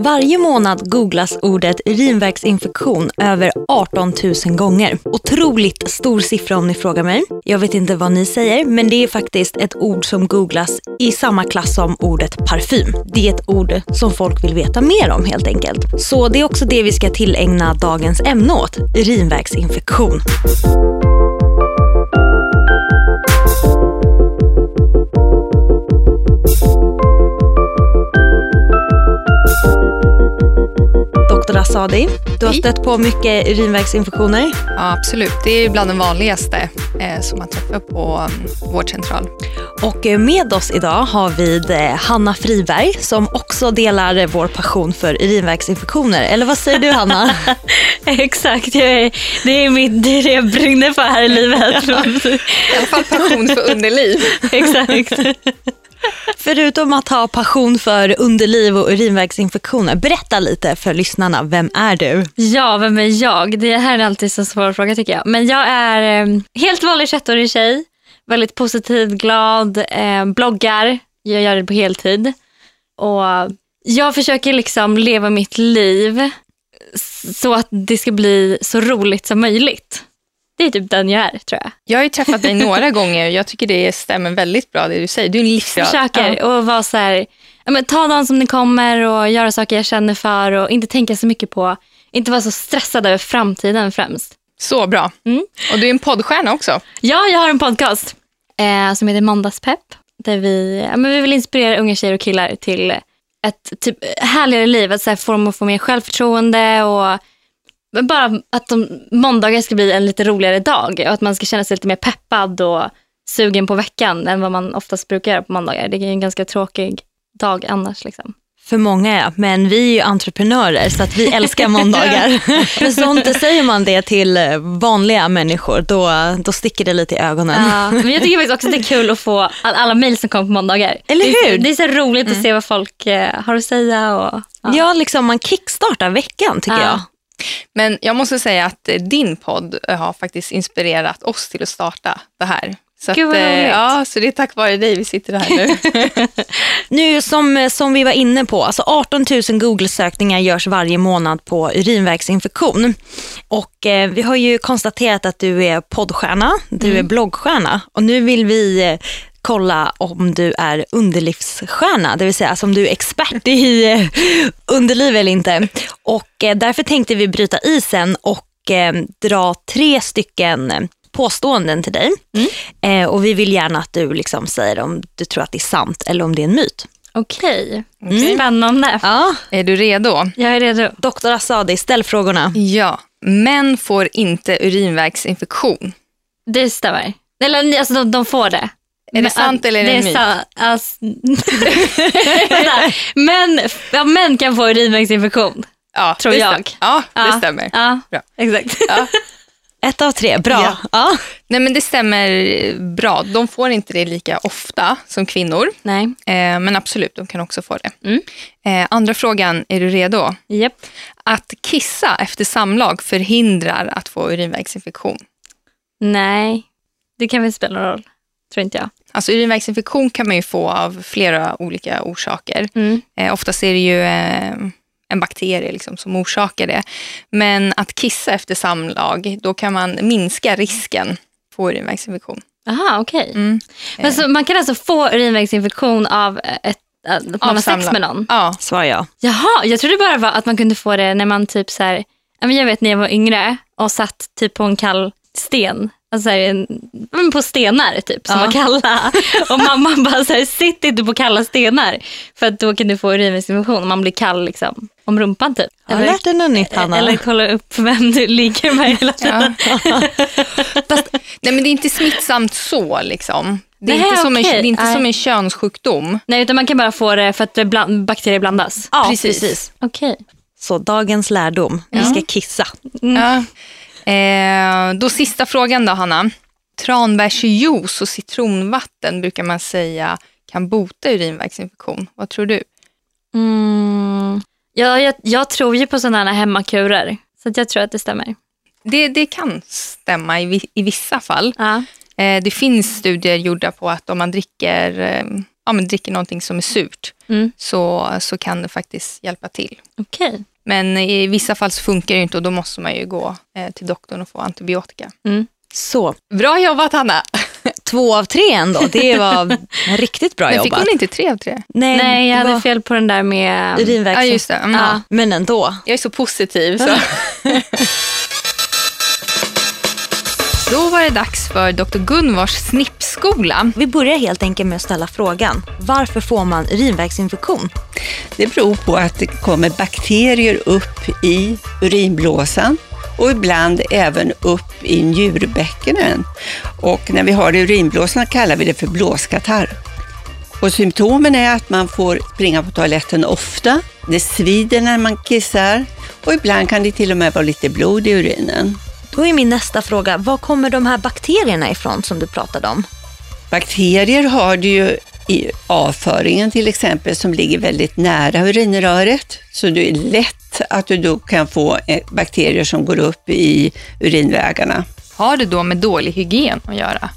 Varje månad googlas ordet urinvägsinfektion över 18 000 gånger. Otroligt stor siffra om ni frågar mig. Jag vet inte vad ni säger, men det är faktiskt ett ord som googlas i samma klass som ordet parfym. Det är ett ord som folk vill veta mer om helt enkelt. Så det är också det vi ska tillägna dagens ämne åt, urinvägsinfektion. Dr. Asadi, du har stött på mycket urinvägsinfektioner. Ja, absolut. Det är bland de vanligaste eh, som man träffar på um, vårdcentral. Och eh, med oss idag har vi eh, Hanna Friberg som också delar eh, vår passion för urinvägsinfektioner. Eller vad säger du Hanna? Exakt, är, det är mitt, det är det jag brinner för här i livet. I alla fall passion för underliv. Exakt. Förutom att ha passion för underliv och urinvägsinfektioner, berätta lite för lyssnarna. Vem är du? Ja, vem är jag? Det här är alltid så svår fråga tycker jag. Men jag är eh, helt vanlig 21-årig tjej. Väldigt positiv, glad, eh, bloggar. Jag gör det på heltid. Och jag försöker liksom leva mitt liv så att det ska bli så roligt som möjligt. Det är typ den jag är tror jag. Jag har ju träffat dig några gånger. Jag tycker det stämmer väldigt bra det du säger. Du är en livsglad. försöker Ja. och vara så här, ja, men ta dagen som det kommer och göra saker jag känner för och inte tänka så mycket på, inte vara så stressad över framtiden främst. Så bra. Mm. Och du är en poddstjärna också. Ja, jag har en podcast eh, som heter Måndagspepp där vi, ja, men vi vill inspirera unga tjejer och killar till ett typ härligare liv, att så här, få dem att få mer självförtroende och men bara att de, måndagar ska bli en lite roligare dag och att man ska känna sig lite mer peppad och sugen på veckan än vad man oftast brukar göra på måndagar. Det är en ganska tråkig dag annars. Liksom. För många ja, men vi är ju entreprenörer så att vi älskar måndagar. Men sånt säger man det till vanliga människor, då, då sticker det lite i ögonen. Ja, men jag tycker faktiskt också att det är kul att få all, alla mejl som kommer på måndagar. Eller Det är, hur? så- det är så roligt att se vad folk eh, har att säga. Och, ja. Ja, liksom man kickstartar veckan tycker Ja. jag. Men jag måste säga att eh, din podd eh, har faktiskt inspirerat oss till att starta det här. Så, att, eh, ja, så det är tack vare dig vi sitter här nu. Nu som, som vi var inne på, alltså 18 000 Google-sökningar görs varje månad på urinvägsinfektion. Och eh, vi har ju konstaterat att du är poddstjärna, du är bloggstjärna och nu vill vi kolla om du är underlivsstjärna, det vill säga alltså om du är expert i eh, underliv eller inte. Och eh, därför tänkte vi bryta isen och eh, dra tre stycken påståenden till dig. Eh, och vi vill gärna att du liksom säger om du tror att det är sant eller om det är en myt. Okej, Okej. spännande. Ja, Är du redo? Jag är redo. Dr. Asadi, ställ frågorna. Ja. Män får inte urinvägsinfektion. Det stämmer. Eller alltså, de, de får det. Är det sant eller är det en myt? alltså, män, ja, män kan få urinvägsinfektion. Ja, Tror jag. Ja, det Ja. stämmer. Ja, Bra. exakt. Ja. Ett av tre, bra. Ja. Ja. Nej, men det stämmer bra. De får inte det lika ofta som kvinnor. Nej. Eh, men absolut, de kan också få det. Mm. Eh, andra frågan, är du redo? Japp. Att kissa efter samlag förhindrar att få urinvägsinfektion. Nej, det kan väl spela någon roll. Tror inte jag. Alltså urinvägsinfektion kan man ju få av flera olika orsaker. Mm. Eh, oftast är det ju eh, en bakterie liksom som orsakar det. Men att kissa efter samlag, då kan man minska risken för urinvägsinfektion. Aha, okej. Mm. Men så man kan alltså få urinvägsinfektion av ett, att man Av har sex med någon? Ja, Svar ja. Jaha, jag trodde bara var att man kunde få det när man typ så här, ja, men jag vet när jag var yngre och satt typ på en kall sten. Alltså så här, på stenar typ som Ja. var kalla. Och mamma bara så här, sitt inte på kalla stenar. För att då kan du få urinvägsinfektion om man blir kall liksom, om rumpan typ. Jag har lärt dig något nytt Hanna. eller kolla upp vem du ligger med hela tiden. ja. Fast, nej men det är inte smittsamt så liksom. Det är, Nej, inte, som en, det okej. är inte Nej. som en könssjukdom. Nej, utan man kan bara få det för att bland, bakterier blandas. Ja, Precis. precis. Okej. Så dagens lärdom, vi ska kissa. Ja. Eh, då sista frågan då, Hanna. Tranbärsjuice och citronvatten brukar man säga kan bota urinvägsinfektion. Vad tror du? Mm. Ja, jag, jag tror ju på sådana här hemmakurer. Så jag tror att det stämmer. Det, det kan stämma i, i vissa fall. Ja. Eh, det finns studier gjorda på att om man dricker eh, ja, men dricker någonting som är surt Mm. så, så kan det faktiskt hjälpa till. Okej. Men i vissa fall så funkar det inte och då måste man ju gå eh, till doktorn och få antibiotika. Mm. Så, Bra jobbat Hanna! två av tre ändå. Det var riktigt bra Men fick jobbat. hon inte tre av tre? Nej, Nej, jag hade var fel på den där med... Ja, just det. Mm. Ja, men ändå. Jag är så positiv. Så. Då var det dags för Dr. Gunvars snippskola. Vi börjar helt enkelt med att ställa frågan. Varför får man urinvägsinfektion? Det beror på att det kommer bakterier upp i urinblåsan och ibland även upp i njurbäckenen. Och när vi har det i urinblåsan kallar vi det för blåskatarr. Och symptomen är att man får springa på toaletten ofta, det svider när man kissar och ibland kan det till och med vara lite blod i urinen. Då är min nästa fråga, var kommer de här bakterierna ifrån som du pratade om? Bakterier har du ju i avföringen till exempel som ligger väldigt nära urinröret. Så det är lätt att du då kan få eh, bakterier som går upp i urinvägarna. Har det då med dålig hygien att göra?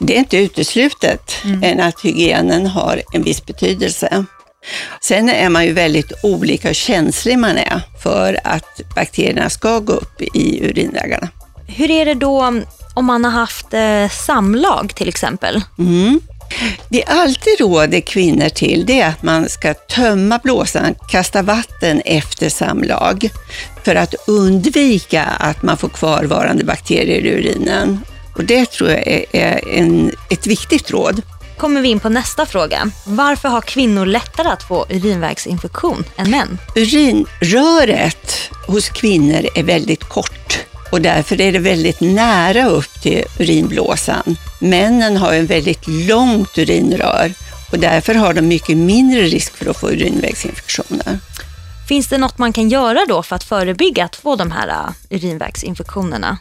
Det är inte uteslutet än att hygienen har en viss betydelse. Sen är man ju väldigt olika hur känslig man är för att bakterierna ska gå upp i urinvägarna. Hur är det då om man har haft eh, samlag till exempel? Mm. Det alltid råder kvinnor till det är att man ska tömma blåsan, kasta vatten efter samlag för att undvika att man får kvarvarande bakterier i urinen. Och det tror jag är, är en, ett viktigt råd. Kommer vi in på nästa fråga. Varför har kvinnor lättare att få urinvägsinfektion än män? Urinröret hos kvinnor är väldigt kort och därför är det väldigt nära upp till urinblåsan. Männen har en väldigt långt urinrör och därför har de mycket mindre risk för att få urinvägsinfektioner. Finns det något man kan göra då för att förebygga att få de här uh, urinvägsinfektionerna?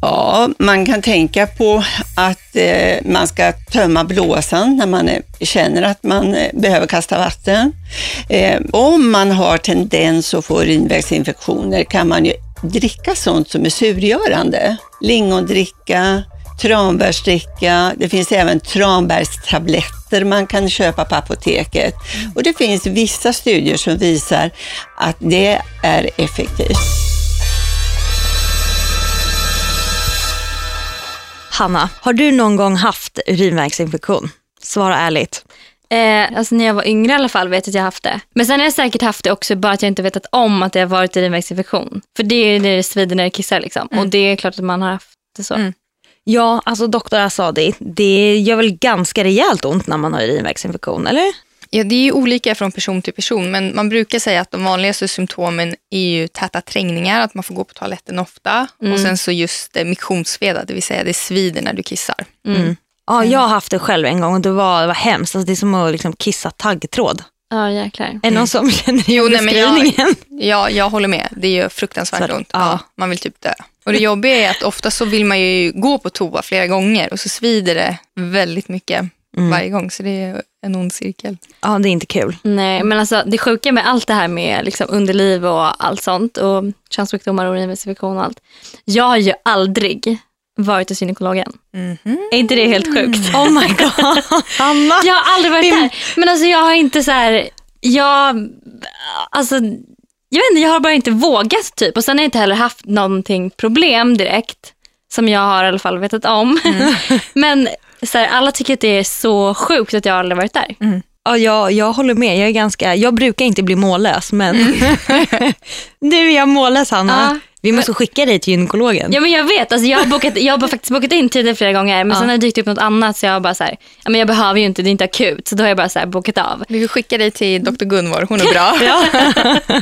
Ja, man kan tänka på att eh, man ska tömma blåsan när man eh, känner att man eh, behöver kasta vatten. Eh, om man har tendens att få urinvägsinfektioner kan man ju dricka sånt som är surgörande. Lingondricka, tranbärsdricka, det finns även tranbärstabletter man kan köpa på apoteket. Och det finns vissa studier som visar att det är effektivt. Hanna, har du någon gång haft urinvägsinfektion? Svara ärligt. Eh, alltså när jag var yngre i alla fall vet jag att jag haft det. Men sen har jag säkert haft det också bara att jag inte vetat om att det har varit urinvägsinfektion. För det är när det svider när jag kissar liksom. Och det är klart att man har haft det så. Mm. Ja, alltså doktor Asadi, det gör väl ganska rejält ont när man har urinvägsinfektion, eller? Ja, det är ju olika från person till person, men man brukar säga att de vanligaste symptomen är ju täta trängningar, att man får gå på toaletten ofta. Och sen så just eh, missionsveda, det vill säga det svider när du kissar. Mm. Ja, jag har haft det själv en gång och det var, det var hemskt. Alltså, det är som att liksom kissa taggtråd. Ja, jäklar. Är det någon som känner igen jag- beskrivningen? Ja, jag håller med. Det gör fruktansvärt Så- ont. ja. Ja, man vill typ dö. Och det jobbiga är att ofta så vill man ju gå på toa flera gånger och så svider det väldigt mycket varje gång. Så det är en ond cirkel. Ja, det är inte kul. Nej, men alltså det sjuka med allt det här med liksom underliv och allt sånt och könssjukdomar och urinvägsinfektion och allt. Jag har ju aldrig varit hos gynekologen. Är inte det helt sjukt? Oh my god. Hanna. Jag har aldrig varit där. Men alltså jag har inte så här, jag, alltså, jag vet inte, jag har bara inte vågat typ. Och sen har jag inte heller haft någonting problem direkt. Som jag har i alla fall vetat om. Men så här, alla tycker att det är så sjukt att jag aldrig varit där. Ja, jag, jag håller med. Jag, är ganska, jag brukar inte bli mållös, men nu är jag mållös Hanna. Ja. Vi måste skicka dig till gynekologen. Ja men jag vet, alltså, jag, har bokat, jag har bara faktiskt bokat in tider flera gånger men Ja. sen har det dykt upp något annat så jag har bara så här, ja, men jag behöver ju inte, det är inte akut. Så då har jag bara så här bokat av. Vi vill skicka dig till Dr. Gunvor, hon är bra.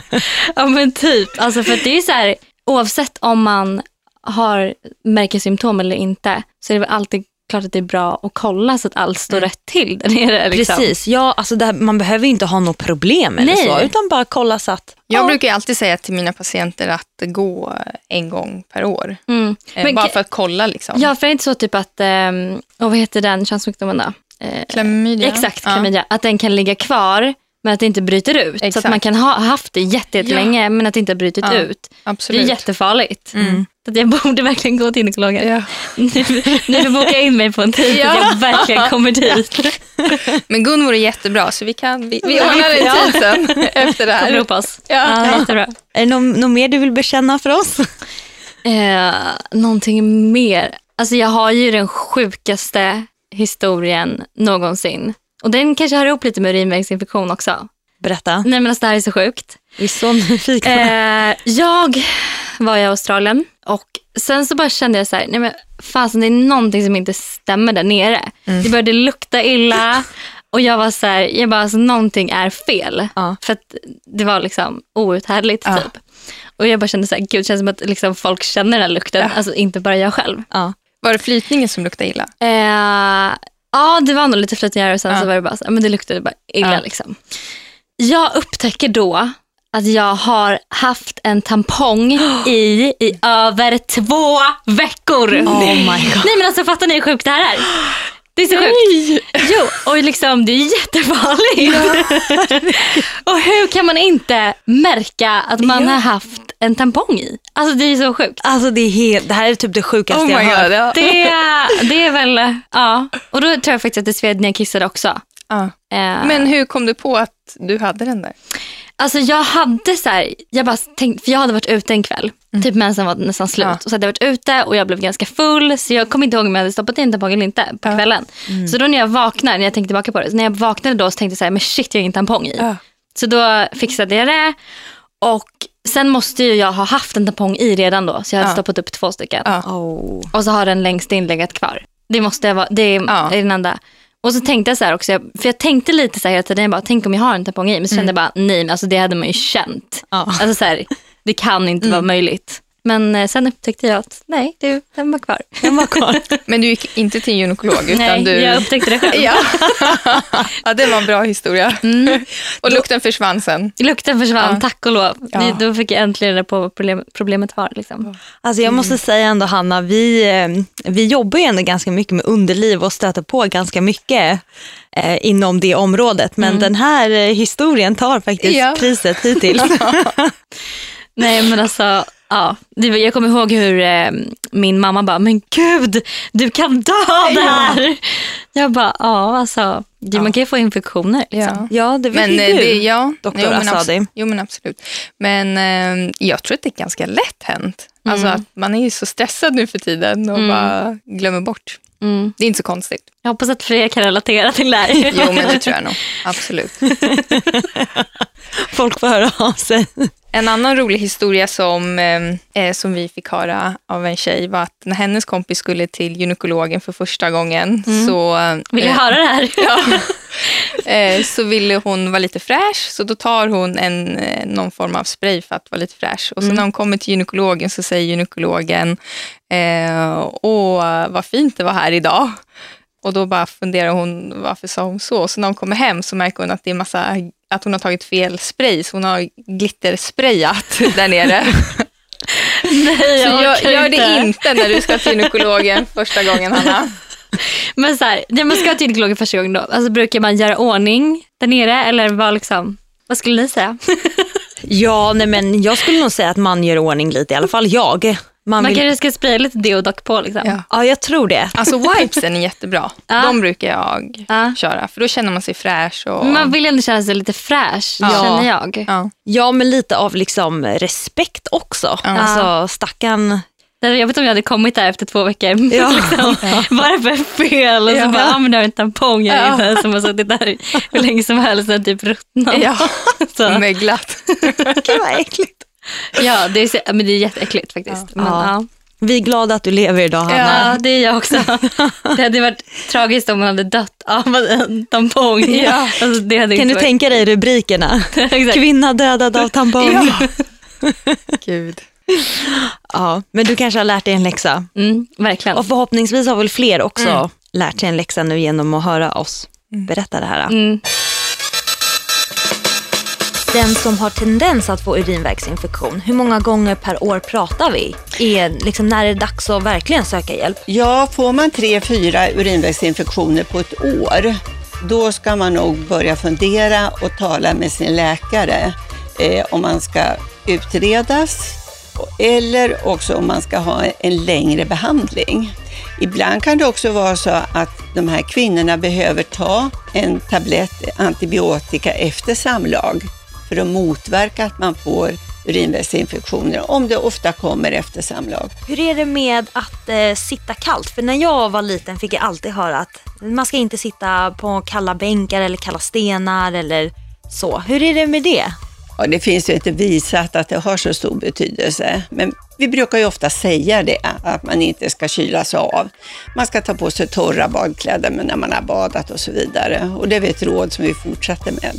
Ja men typ, alltså för det är så här, oavsett om man har märker symptom eller inte så är det väl alltid klart att det är bra att kolla så att allt står rätt till där nere. Liksom. Precis, ja, alltså här, man behöver inte ha något problem eller Nej. så, utan bara kolla så att... Jag ja. brukar alltid säga till mina patienter att gå en gång per år. Mm. Eh, Men bara för att kolla liksom. Ja, för det är inte så typ att, um, och vad heter den könssjukdomen då? Eh, Klamydia. Exakt, Ja. klamydia. Att den kan ligga kvar men att det inte bryter ut. Så att Exakt. man kan ha haft det jätte- jättelänge men att det inte har brutit Ja, ut. Det är Absolut. jättefarligt. Mm. Att jag borde verkligen gå till gynekologen. Ja. Nu, nu får boka in mig på en tid så att jag verkligen kommer dit. Men Gun vore jättebra, så vi, kan, vi, vi ordnar en tid sen efter det Kommer här. upp oss. Ja. Ja, jättebra. Är det något, något mer du vill bekänna för oss? Eh, någonting mer. Alltså jag har ju den sjukaste historien någonsin. Och den kanske hör ihop lite med urinvägsinfektion också. Berätta. Nej men alltså det här är så sjukt. Vi är så nyfikna. Eh, jag var i Australien och sen så bara kände jag så här, nej men fasen det är någonting som inte stämmer där nere. Det började lukta illa och jag var så här, jag bara alltså någonting är fel. Ja. För att det var liksom outhärdligt Ja. typ. Och jag bara kände så här, gud det känns som att liksom folk känner den här lukten, Ja. alltså inte bara jag själv. Var det flytningen som luktade illa? Eh, ja, det var nog lite flytningar och sen så var det bara så, men det luktade bara illa liksom. Jag upptäcker då att jag har haft en tampong i i över två veckor. Oh my god. Nej men alltså fattar ni hur sjukt det här är? Det är så sjukt. Jo, och liksom det är jättefarligt. och hur kan man inte märka att man Ja. har haft en tampong i? Alltså det är så sjukt. Alltså det, är helt, det här är typ det sjukaste Oh jag har hört. Ja. Det, det är väl, ja. Och då tror jag faktiskt att det sved när jag kissade också. Ja. Eh, Men hur kom du på att du hade den där? Alltså jag hade så här, jag bara tänkt, för jag hade varit ute en kväll, typ mensen var nästan slut. Ja. Och så hade jag varit ute och jag blev ganska full så jag kommer inte ihåg om jag hade stoppat in tampong eller inte på Ja. kvällen. Så då när jag vaknade, när jag tänkte tillbaka på det, så när jag vaknade då så tänkte jag så här, men shit jag har ingen tampong i. Ja. Så då fixade jag det och sen måste ju jag ha haft en tampong i redan då så jag hade stoppat upp två stycken. Oh. Och så har den längst in legat kvar. Det måste jag vara, det är den enda. Och så tänkte jag så här också, för jag tänkte lite så här hela tiden, jag bara, tänk om jag har en tampong i, men så kände jag bara, nej men alltså det hade man ju känt. Ja. Alltså så här, det kan inte vara möjligt. Men eh, sen upptäckte jag att nej, du, den var kvar. Den var kvar. Men du gick inte till gynekolog utan nej, du... jag upptäckte det själv. Ja. ja, det var en bra historia. Och lukten försvann sen. Lukten försvann, Ja. tack och lov. Ja. Då fick jag äntligen reda på vad problem, problemet var. Liksom. Alltså jag måste säga ändå Hanna, vi, eh, vi jobbar ju ändå ganska mycket med underliv och stöter på ganska mycket eh, inom det området. Men den här eh, historien tar faktiskt Ja. priset hittills. Nej men alltså, ja. Det, var- jag kommer ihåg hur eh, min mamma bara, men gud, du kan dö det här. Jag bara, ja alltså, det, man kan ju få infektioner. Liksom. ja, det vet Men ju eh, du. det, ja, doktor jo, men Asadi. Jo men absolut. Men eh, jag tror att det är ganska lätt hänt. Alltså att man är ju så stressad nu för tiden och bara glömmer bort. Mm. Det är inte så konstigt. Jag hoppas att fler kan relatera till det här. Jo men det tror jag nog. Absolut. Folk får höra av sig. En annan rolig historia som, eh, eh, som vi fick höra av en tjej var att när hennes kompis skulle till gynekologen för första gången så, Vill du eh, höra det här? ja, eh, så ville hon vara lite fräsch så då tar hon en, eh, någon form av spray för att vara lite fräsch. Och så när hon kommer till gynekologen så säger gynekologen eh, åh vad fint det var här idag. Och då bara funderar hon varför sa hon så. Så när hon kommer hem så märker hon att det är massa att hon har tagit fel spray, så hon har glittersprayat där nere. Nej, Så gör, gör det inte när du ska till gynekologen första gången, Hanna. Men så här, när man ska till gynekologen första gången då, alltså brukar man göra ordning där nere eller vad liksom, vad skulle ni säga? Ja, nej men jag skulle nog säga att man gör ordning lite, i alla fall jag. Man Man vill, kanske ska spraya lite deodoc på liksom. Ja. Ja, jag tror det. Alltså wipesen är jättebra. Ja. De brukar jag Ja. köra, för då känner man sig fräsch. Och... Man vill ändå känna sig lite fräsch, Ja. känner jag. ja. Ja, men lite av liksom respekt också. Ja. Alltså stackarn. Det hade jobbigt om jag hade kommit där efter två veckor. Ja. liksom, vad är det för fel? Och så Ja. bara, ja men du har en tampong här Ja. inne som har suttit där hur länge som helst, den typ ruttnat. ja. Så, Möglat. Gud vad äckligt. Ja, det är, men det är jätteäckligt faktiskt. Men, Ja. ja. Vi är glada att du lever idag Hanna. Ja, det är jag också. Det hade varit tragiskt om man hade dött av en tampong. Ja. Alltså, Kan du varit- tänka dig rubrikerna? Kvinna dödad av tampong. Ja. Ja. Gud. men du kanske har lärt dig en läxa. Mm, verkligen. Och förhoppningsvis har väl fler också lärt sig en läxa nu genom att höra oss berätta det här. Mm. Den som har tendens att få urinvägsinfektion, hur många gånger per år pratar vi? Är, liksom, när är det dags att verkligen söka hjälp? Ja, får man tre, fyra urinvägsinfektioner på ett år, då ska man nog börja fundera och tala med sin läkare eh, om man ska utredas eller också om man ska ha en längre behandling. Ibland kan det också vara så att de här kvinnorna behöver ta en tablett antibiotika efter samlag för att motverka att man får urinvägsinfektioner, om det ofta kommer efter samlag. Hur är det med att eh, sitta kallt? För när jag var liten fick jag alltid höra att man ska inte sitta på kalla bänkar eller kalla stenar eller så. Hur är det med det? Ja, det finns ju inte visat att det har så stor betydelse, men vi brukar ju ofta säga det, att man inte ska kylas av. Man ska ta på sig torra badkläder när man har badat och så vidare. Och det är ett råd som vi fortsätter med.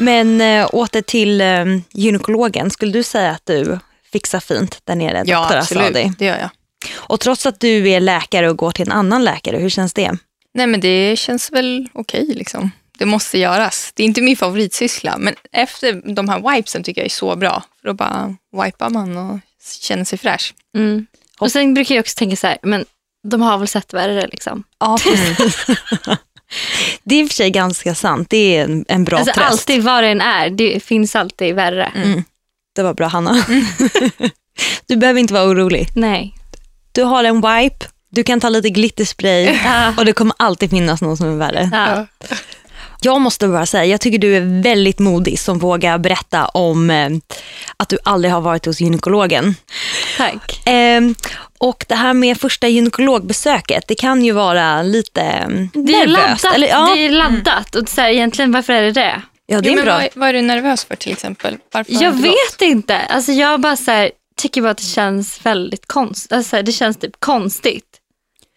Men äh, åter till äh, gynekologen. Skulle du säga att du fixar fint där nere? Ja, doktor absolut. Asadi? Det gör jag. Och trots att du är läkare och går till en annan läkare, hur känns det? Nej, men det känns väl okej. liksom. Det måste göras. Det är inte min favoritsyssla, men efter de här wipesen tycker jag är så bra. För då bara wipar man och känner sig fräsch. Mm. Och sen brukar jag också tänka så här, men de har väl sett värre liksom. Ja, det är i och för sig ganska sant. Det är en, en bra Alltså tröst. alltid vad det än är, det finns alltid värre. Mm. Det var bra Hanna. du behöver inte vara orolig. Nej. Du har en wipe, du kan ta lite glitterspray Ja. och det kommer alltid finnas någon som är värre. Ja. Jag måste bara säga, jag tycker du är väldigt modig som vågar berätta om eh, att du aldrig har varit hos gynekologen. Tack. Ehm, och det här med första gynekologbesöket, det kan ju vara lite eh, Det är nervöst. laddat. Eller, ja, Det är laddat. Och så här, egentligen, varför är det det? ja, det Jo, är men bra. vad, vad är du nervös för till exempel? Varför Jag inte gått? vet inte. Alltså, jag bara så här, tycker bara att det känns väldigt konstigt. Alltså, det känns typ konstigt.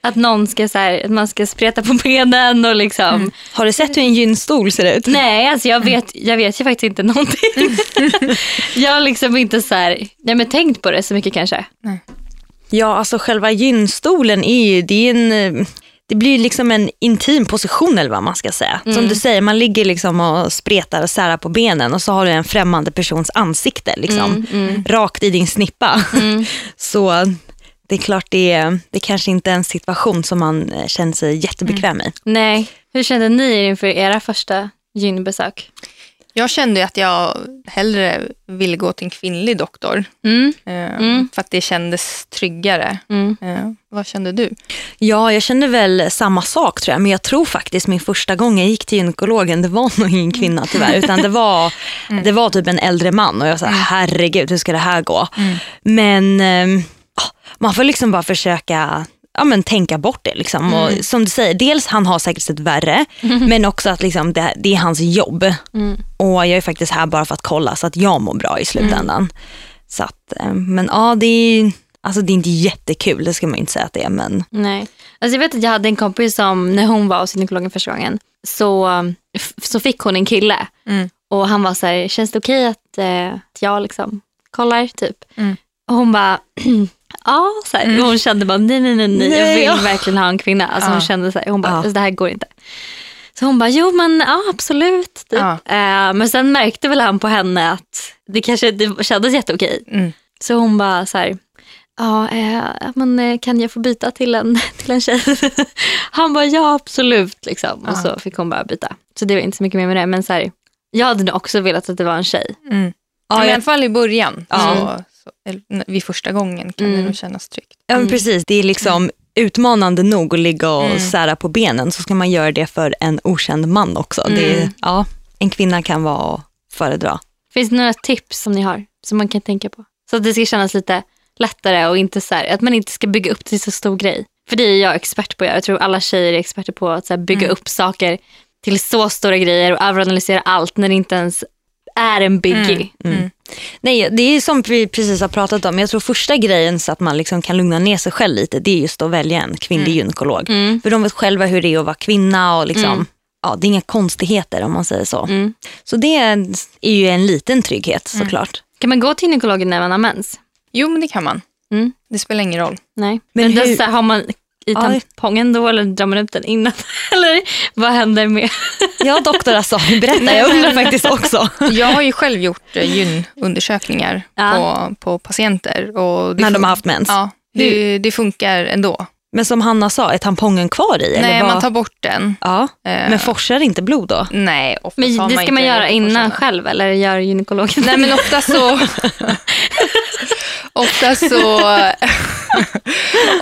Att någon ska så här, att man ska spreta på benen och liksom. Har du sett hur en gynstol ser ut? Nej, alltså jag vet, jag vet ju faktiskt inte någonting. jag har liksom inte så här, nej, men tänkt på det så mycket kanske. Ja, alltså själva gynstolen är ju, det är en, det blir liksom en intim position eller vad man ska säga. Som du säger, man ligger liksom och spretar och särar på benen och så har du en främmande persons ansikte liksom, rakt i din snippa. så det är klart det är, det kanske inte är en situation som man eh, känner sig jättebekväm i. Nej. Hur kände ni inför era första gynbesök? Jag kände att jag hellre ville gå till en kvinnlig doktor. Mm. eh, För att det kändes tryggare. Mm. Eh, vad kände du? Ja, jag kände väl samma sak tror jag, men jag tror faktiskt min första gång jag gick till gynekologen, det var nog ingen kvinna tyvärr, utan det var, det var typ en äldre man och jag sa herregud, hur ska det här gå? Men eh, ah, man får liksom bara försöka ja, men tänka bort det. Liksom. Och som du säger, dels han har säkert sett värre, men också att liksom, det, det är hans jobb. Och jag är faktiskt här bara för att kolla så att jag mår bra i slutändan. Så att, eh, men ja, det är, alltså, det är inte jättekul, det ska man inte säga att det är. Men Nej. Alltså jag vet att jag hade en kompis som när hon var hos gynekologen första gången så, så fick hon en kille. Mm. Och han var så här, känns det okej att, eh, att jag liksom kollar typ? Mm. Och hon bara, ja. Så här. Och hon kände bara, nej nej nej, nej. jag vill ja. verkligen ha en kvinna. Alltså hon Ja. kände så här, hon bara, Ja. alltså, det här går inte. Så hon bara, jo men ja absolut. Typ. Ja. Eh, men sen märkte väl han på henne att det kanske det kändes jätteokej. Mm. Så hon bara så här, ja eh, men eh, kan jag få byta till en, till en tjej? Han bara, ja absolut. Liksom. Och så fick hon bara byta. Så det var inte så mycket mer med det. Men så här, jag hade nog också velat att det var en tjej. Mm. Ja, men I alla fall i början. Ja. Så, så, eller, vid första gången kan det Mm. nog kännas tryggt. Ja, men precis. Det är liksom utmanande nog att ligga och sära på benen. Så ska man göra det för en okänd man också. Det är, ja, en kvinna kan vara att föredra. Finns det några tips som ni har som man kan tänka på? Så att det ska kännas lite lättare och inte så här, att man inte ska bygga upp till så stor grej. För det är jag expert på att göra. Jag tror alla tjejer är experter på att så här, bygga upp saker till så stora grejer och överanalysera allt när det inte ens är en biggie. Mm. Nej, det är som vi precis har pratat om. Jag tror första grejen så att man liksom kan lugna ner sig själv lite, det är just att välja en kvinnlig gynekolog. Mm. För de vet själva hur det är att vara kvinna och liksom, ja, det är inga konstigheter om man säger så. Mm. Så det är ju en liten trygghet såklart. Kan man gå till gynekologen när man har mens? Jo, men det kan man. Mm. Det spelar ingen roll. Nej. Men Men, då, hur- här, har man i tampongen då eller drar man ut den innan? eller vad händer med? Ja, doktor Asani, berätta. Jag undrar faktiskt också. Jag har ju själv gjort eh, gynundersökningar Ja. på, på patienter. Och det När de har haft mens. Ja, det, det funkar ändå. Men som Hanna sa, är tampongen kvar i? Nej, eller vad? man tar bort den. Ja, Eh, men forsar inte blod då? Nej, Men det ska man göra innan forsarna. själv eller gör gynekologen? Nej, men ofta så... ofta så...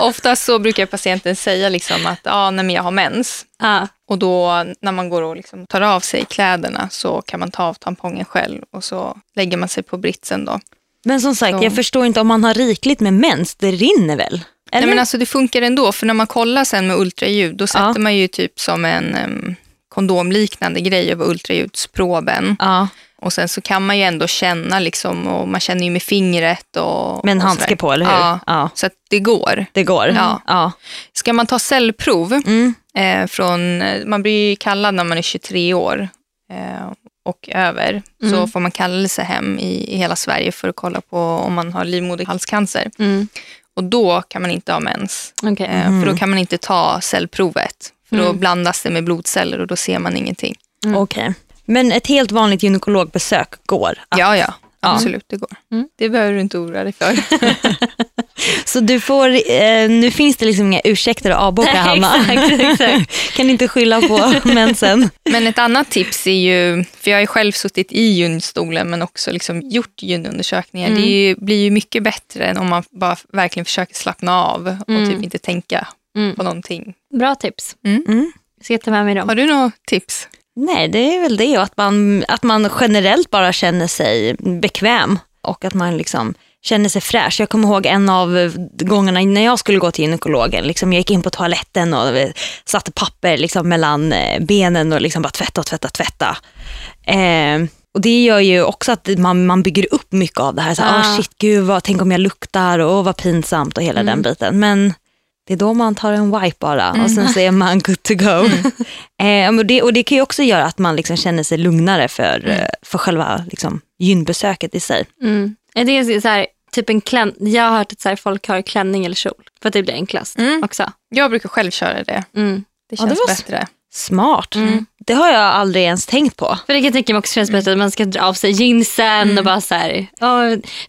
ofta så brukar patienten säga liksom att ah, nej, men jag har mens. Ja. Och då när man går och liksom tar av sig kläderna så kan man ta av tampongen själv och så lägger man sig på britsen då. Men som sagt, Så. jag förstår inte om man har rikligt med mens, det rinner väl? Eller? Nej, men alltså, det funkar ändå, för när man kollar sen med ultraljud då sätter Ja. man ju typ som en em, kondomliknande grej över ultraljudsproben. ja, Och sen så kan man ju ändå känna liksom, och man känner ju med fingret. Och, med en handske på, eller hur? Ja, ja. så att det går. Det går? Ja. ja. Ska man ta cellprov, Mm. eh, från, eh, man blir ju kallad när man är 23 år eh, och över, så Mm. får man kallelse hem i, i hela Sverige för att kolla på om man har livmoderhalscancer. Mm. Och då kan man inte ha mens, Okej. eh, för då kan man inte ta cellprovet. För då Mm. blandas det med blodceller och då ser man ingenting. Mm. Okej. Men ett helt vanligt gynekologbesök går? Ja, ja, Ja. absolut det går. Mm. Det behöver du inte oroa dig för. Så du får, eh, nu finns det liksom inga ursäkter att avboka Hanna. exakt, exakt. kan inte skylla på mensen. Men ett annat tips är ju, för jag har själv suttit i gynstolen men också liksom gjort gynundersökningar. Mm. Det ju, blir ju mycket bättre än om man bara verkligen försöker slappna av och Mm. typ inte tänka Mm. på någonting. Bra tips. Mm. Jag ska ta med mig dem. Har du några tips? Nej, det är väl det och att man, att man generellt bara känner sig bekväm och att man liksom känner sig fräsch. Jag kommer ihåg en av gångerna när jag skulle gå till gynekologen. Liksom jag gick in på toaletten och satte papper liksom mellan eh, benen och liksom bara tvätta och tvätta, tvätta. Eh, och det gör ju också att man, man bygger upp mycket av det här. Så, Ah. oh, shit, gud, vad, tänk om jag luktar och vad pinsamt och hela Mm. den biten. Men det är då man tar en wipe bara och sen så är man good to go. eh, och, det, och det kan ju också göra att man liksom känner sig lugnare för, eh, för själva liksom, gynbesöket i sig. Mm. Är det så här, typ en klän... Jag har hört att så här, folk har klänning eller kjol för att det blir enklast Mm. också. Jag brukar själv köra det. Mm. Det Ja, det känns var s- bättre. Smart. Mm. Det har jag aldrig ens tänkt på. För det kan jag tänka mig också känns bättre att man ska dra av sig jeansen och bara så här. ja,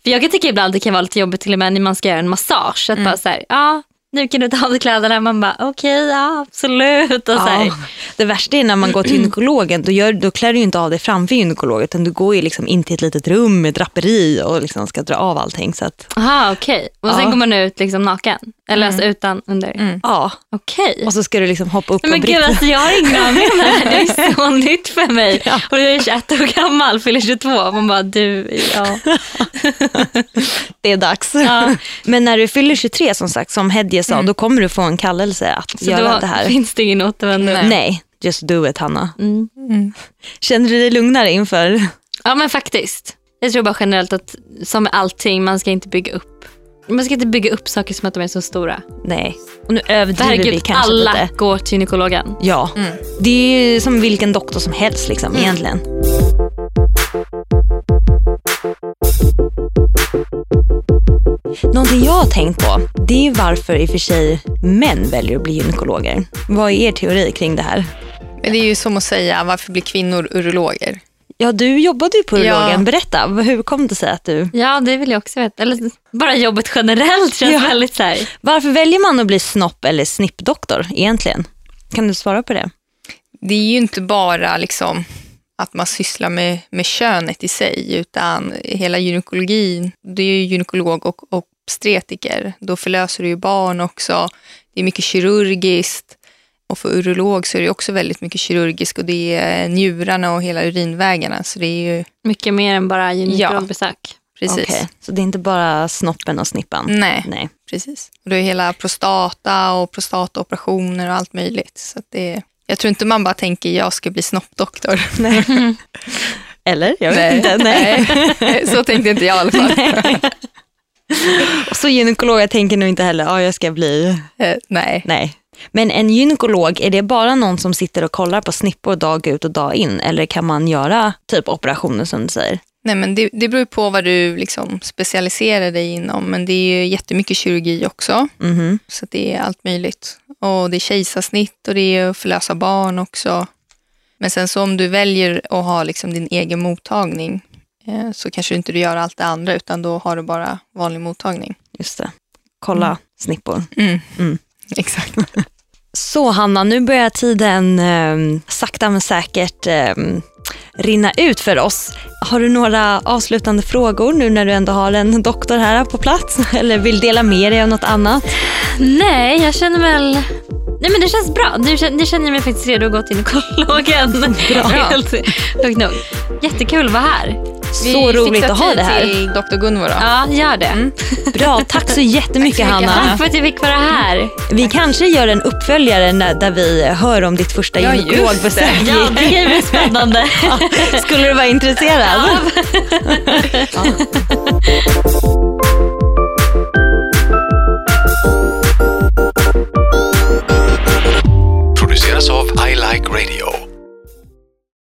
för jag kan tycka ibland att det kan vara lite jobbigt till och med när man ska göra en massage. Att bara så här, ja nu kan du ta av dig kläderna. Man bara okej, ja absolut. Och så. Ja. Det värsta är när man går till gynekologen, då, gör, då klär du inte av dig framför gynekologen utan du går ju liksom in till ett litet rum med draperi och liksom ska dra av allting. Så att, Aha, okej. Och sen Ja. går man ut liksom naken? Eller alltså utan under? Mm. ja. Okej. Och så ska du liksom hoppa upp Nej, Men gud, britsen. alltså, jag har ingen aning om det här. Det är så nytt för mig. Och jag är 21 år gammal, fyller 22. Man bara, du, ja. Det är dags. ja. Men när du fyller 23 som sagt, som Hedje sa, då kommer du få en kallelse att Så göra då det här. finns det ingen återvändo. Nej. Nej. just do it Hanna. Mm. Mm. Känner du dig lugnare inför? Ja men faktiskt. Jag tror bara generellt att som med allting, man ska inte bygga upp. Man ska inte bygga upp saker som att de är så stora. Nej. Och nu överdriver vi herregud, kanske alla lite. går till gynekologen. Ja, Mm. det är ju som vilken doktor som helst liksom, egentligen. Någonting jag har tänkt på, det är varför i och för sig män väljer att bli gynekologer. Vad är er teori kring det här? Men det är ju som att säga, varför blir kvinnor urologer? Ja, du jobbade ju på Ja. urologen. Berätta, hur kom det sig att du... Ja, det vill jag också veta. Eller bara jobbet generellt känns Ja. väldigt så här. Varför väljer man att bli snopp eller snippdoktor egentligen? Kan du svara på det? Det är ju inte bara liksom att man sysslar med, med könet i sig, utan hela gynekologin, det är ju gynekolog och obstetriker. Då förlöser du ju barn också. Det är mycket kirurgiskt. Och för urolog så är det också väldigt mycket kirurgiskt och det är njurarna och hela urinvägarna. Så det är ju Mycket mer än bara gynekologbesök. precis. Okej, Så det är inte bara snoppen och snippan? Nej, Nej. precis. Och det är hela prostata och prostataoperationer och allt möjligt. Så det är, jag tror inte man bara tänker jag ska bli snoppdoktor. Eller? Jag vet inte. Nej. Nej, så tänkte inte jag i alla fall. Och så gynekologer tänker nog inte heller, ja jag ska bli, Eh, nej. nej. Men en gynekolog, är det bara någon som sitter och kollar på snippor dag ut och dag in? Eller kan man göra typ operationer som du säger? Nej, men det, det beror på vad du liksom specialiserar dig inom. Men det är ju jättemycket kirurgi också. Mhm. Så det är allt möjligt. Och det är kejsarsnitt och det är att förlösa barn också. Men sen så om du väljer att ha liksom din egen mottagning eh, så kanske inte du gör allt det andra utan då har du bara vanlig mottagning. Just det. Kolla snippor. Mm. Mm. Exakt. Så Hanna, nu börjar tiden eh, sakta men säkert eh, rinna ut för oss. Har du några avslutande frågor nu när du ändå har en doktor här på plats? Eller vill dela med dig av något annat? Nej, jag känner väl... Nej men det känns bra. Nu känner, känner jag mig faktiskt redo att gå till gynekologen. Bra. Helt nog. Jättekul att vara här. Vi så roligt att ha det här. Vi fixar tid till Dr Gunvor. Ja, gör det. Mm. Bra, tack så jättemycket tack så Hanna. Tack för att jag fick vara här. Vi kanske gör en uppföljare där vi hör om ditt första ja, gynekologbesök. Ja, det kan bli spännande. Ja. Skulle du vara intresserad? Ja. Produceras av I Like Radio